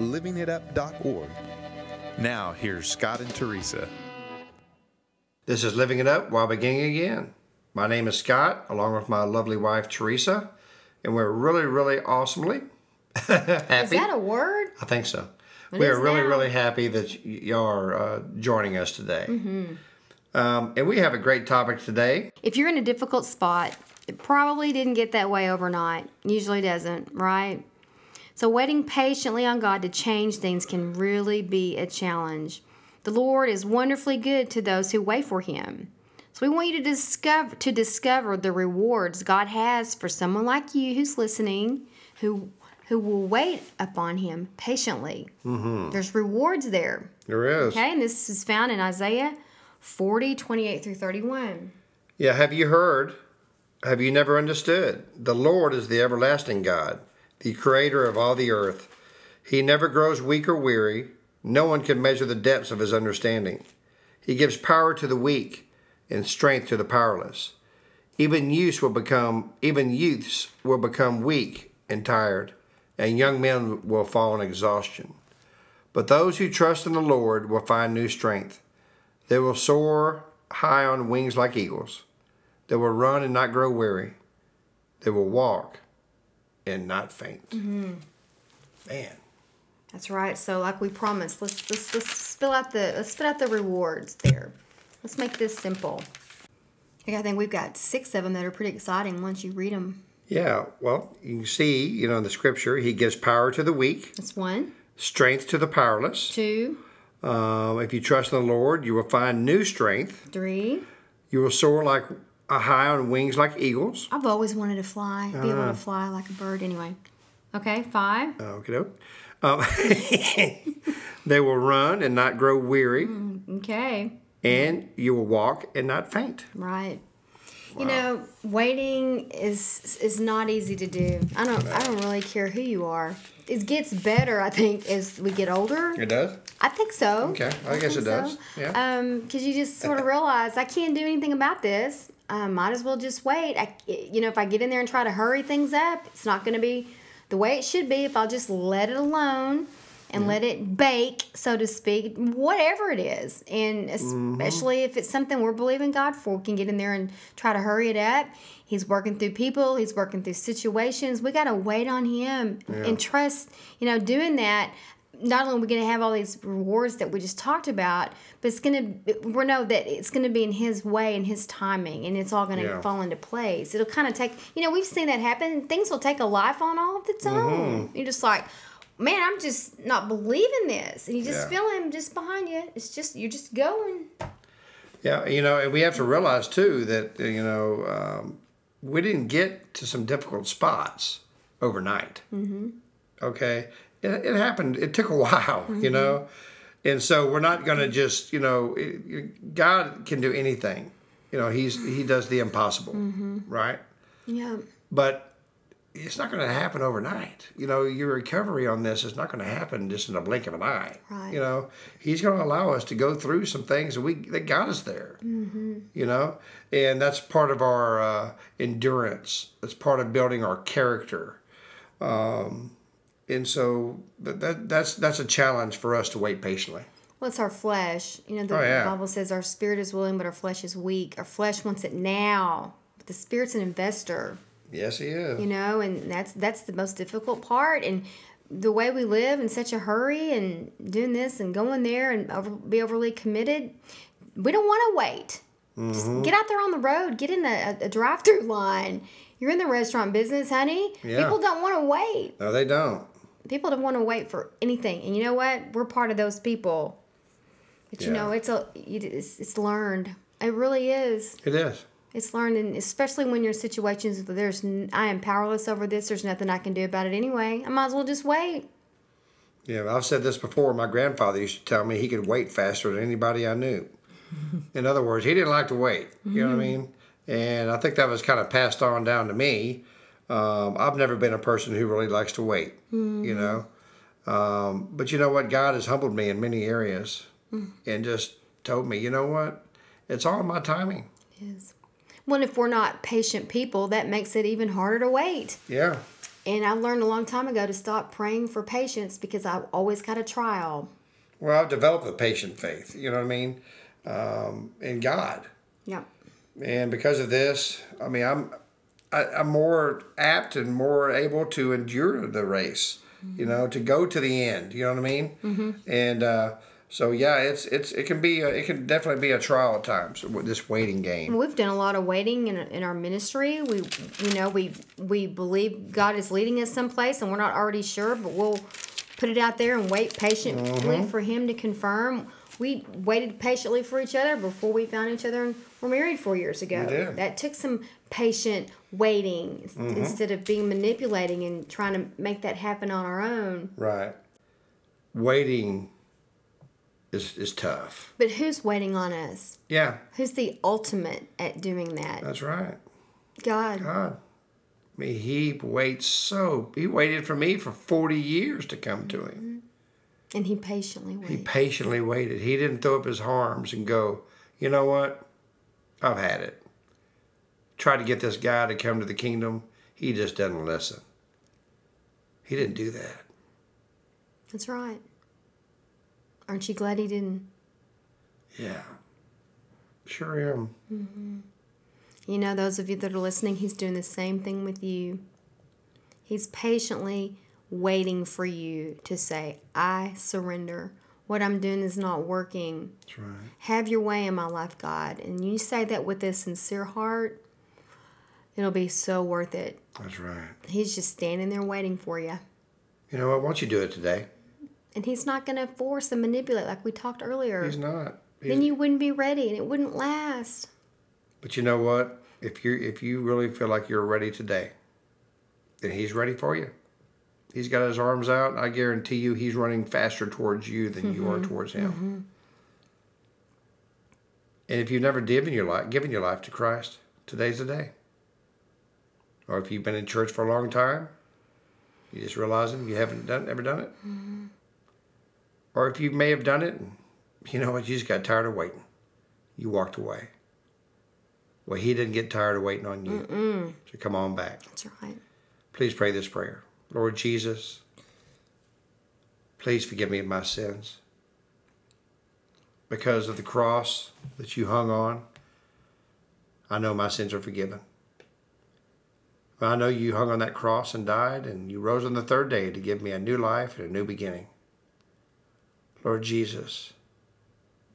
livingitup.org. Now, here's Scott and Teresa. This is Living It Up while beginning again. My name is Scott, along with my lovely wife Teresa, and we're really, really awesomely happy. Is that a word? I think so. It we are really, now. really happy that y'all are uh, joining us today. Mm-hmm. Um, and we have a great topic today. If you're in a difficult spot, it probably didn't get that way overnight. Usually doesn't, right? So waiting patiently on God to change things can really be a challenge. The Lord is wonderfully good to those who wait for him. So we want you to discover to discover the rewards God has for someone like you who's listening, who who will wait upon him patiently. Mm-hmm. There's rewards there. There is. Okay, and this is found in Isaiah 40, 28 through 31. Yeah, have you heard? Have you never understood? The Lord is the everlasting God, the creator of all the earth. He never grows weak or weary. No one can measure the depths of his understanding. He gives power to the weak and strength to the powerless. Even youths will become even youths will become weak and tired, and young men will fall in exhaustion. But those who trust in the Lord will find new strength. They will soar high on wings like eagles. They will run and not grow weary. They will walk and not faint. Man, That's right. So, like we promised, let's let's let's spill out the let's spit out the rewards there. Let's make this simple. Okay, I think we've got six of them that are pretty exciting once you read them. yeah. Well, you can see, you know, in the scripture, he gives power to the weak, That's one, strength to the powerless. two, Um, if you trust in the Lord, you will find new strength. three. You will soar like high on wings like eagles. I've always wanted to fly, be able to fly like a bird. Anyway, okay, five, Okay, um, they will run and not grow weary, okay, and you will walk and not faint. right. You know, waiting is is not easy to do. I don't I don't really care who you are. It gets better, I think, as we get older. It does. I think so. Okay, I guess it does. so. Yeah. Um, because you just sort of realize I can't do anything about this. I might as well just wait. I, you know, if I get in there and try to hurry things up, it's not going to be the way it should be. If I'll just let it alone and let it bake, so to speak, whatever it is, and Mm-hmm. especially if it's something we're believing God for, we can get in there and try to hurry it up. He's working through people. He's working through situations. We got to wait on Him and trust. You know, doing that not only are we going to have all these rewards that we just talked about, but it's going to we know that it's going to be in His way and His timing, and it's all going to Yeah. fall into place. It'll kind of take, you know, we've seen that happen. Things will take a life on all of its own. Mm-hmm. You're just like, man, I'm just not believing this, and you just Yeah. feel Him just behind you. It's just you're just going. Yeah, you know, and we have to realize too that you know um, we didn't get to some difficult spots overnight. Mm-hmm. Okay, it, it happened. It took a while, you know, and so we're not going to just you know it, God can do anything. You know, he's he does the impossible, right? Yeah. But it's not going to happen overnight. You know, your recovery on this is not going to happen just in a blink of an eye. Right. You know, He's going to allow us to go through some things that we that got us there. Mm-hmm. You know, and that's part of our uh, endurance. That's part of building our character. Um, and so that, that that's that's a challenge for us to wait patiently. Well, it's our flesh. You know, the Oh, yeah. Bible says our spirit is willing, but our flesh is weak. Our flesh wants it now, but the spirit's an investor. Yes, He is. you know and that's that's the most difficult part and the way we live in such a hurry and doing this and going there and over, be overly committed we don't want to wait just Mm-hmm. get out there on the road get in a, a drive-through line you're in the restaurant business honey Yeah. people don't want to wait No, they don't. people don't want to wait for anything and you know what we're part of those people but you know it's a it's, it's learned it really is It is. It's learned, and especially when you're in situations where there's I am powerless over this. There's nothing I can do about it anyway. I might as well just wait. Yeah, I've said this before. My grandfather used to tell me he could wait faster than anybody I knew. In other words, he didn't like to wait. You know what I mean? And I think that was kind of passed on down to me. Um, I've never been a person who really likes to wait. You know, um, but you know what? God has humbled me in many areas, and just told me, you know what? It's all my timing. Is. Well, if we're not patient people, that makes it even harder to wait. Yeah. And I learned a long time ago to stop praying for patience because I always got a trial. Well, I've developed a patient faith. You know what I mean? Um, in God. Yep. and because of this, I mean, I'm I, I'm more apt and more able to endure the race. You know, to go to the end. You know what I mean? Mm-hmm. And uh, so, yeah, it's it's it can be a, it can definitely be a trial at times. This waiting game. We've done a lot of waiting in, in our ministry. We, you know, we we believe God is leading us someplace, and we're not already sure, but we'll put it out there and wait patiently Mm-hmm. for Him to confirm. We waited patiently for each other before we found each other and were married four years ago. That took some patient waiting Mm-hmm. instead of being manipulating and trying to make that happen on our own. Right. Waiting is is tough. But who's waiting on us? Yeah, Who's the ultimate at doing that? that's right. God. God. I mean, he waits so. He waited for me for forty years to come to him. Mm-hmm. And He patiently waited. He patiently waited. He didn't throw up his arms and go, you know what? I've had it. Tried to get this guy to come to the kingdom. He just doesn't listen. He didn't do that. That's right. Aren't you glad he didn't? Yeah. Sure am. Mm-hmm. You know, those of you that are listening, he's doing the same thing with you. He's patiently waiting for you to say, I surrender. What I'm doing is not working. That's right. Have your way in my life, God. And you say that with a sincere heart, it'll be so worth it. That's right. He's just standing there waiting for you. You know what? Why don't you do it today? And he's not going to force and manipulate like we talked earlier. He's not. He's- then you wouldn't be ready and it wouldn't last. But you know what? If you if you really feel like you're ready today, then he's ready for you. He's got his arms out. I guarantee you, he's running faster towards you than you are mm-hmm. towards him. Mm-hmm. And if you've never given your life given your life to Christ, today's the day. Or if you've been in church for a long time, you just realizing you haven't done ever done it. Mm-hmm. Or if you may have done it, you know what, you just got tired of waiting. You walked away. Well, he didn't get tired of waiting on you. So come on back. That's right. Please pray this prayer. Lord Jesus, please forgive me of my sins. Because of the cross that you hung on, I know my sins are forgiven. I know you hung on that cross and died, and you rose on the third day to give me a new life and a new beginning. Lord Jesus,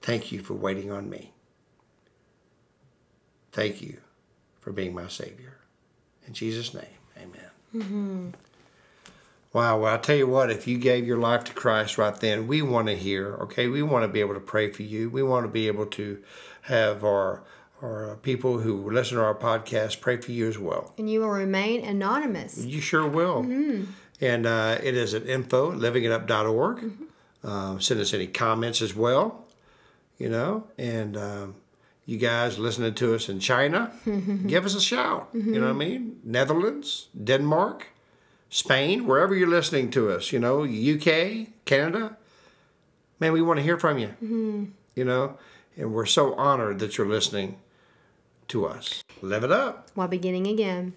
thank you for waiting on me. Thank you for being my Savior. In Jesus' name, amen. Mm-hmm. Wow, well, I tell you what, if you gave your life to Christ right then, we want to hear, okay? We want to be able to pray for you. We want to be able to have our, our people who listen to our podcast pray for you as well. And you will remain anonymous. You sure will. Mm-hmm. And uh, it is at info at livingitup.org. Um, send us any comments as well, you know. And um, you guys listening to us in China, give us a shout. You know what I mean? Netherlands, Denmark, Spain, wherever you're listening to us, you know, UK, Canada. Man, we want to hear from you, you know. And we're so honored that you're listening to us. Live it up. while beginning again.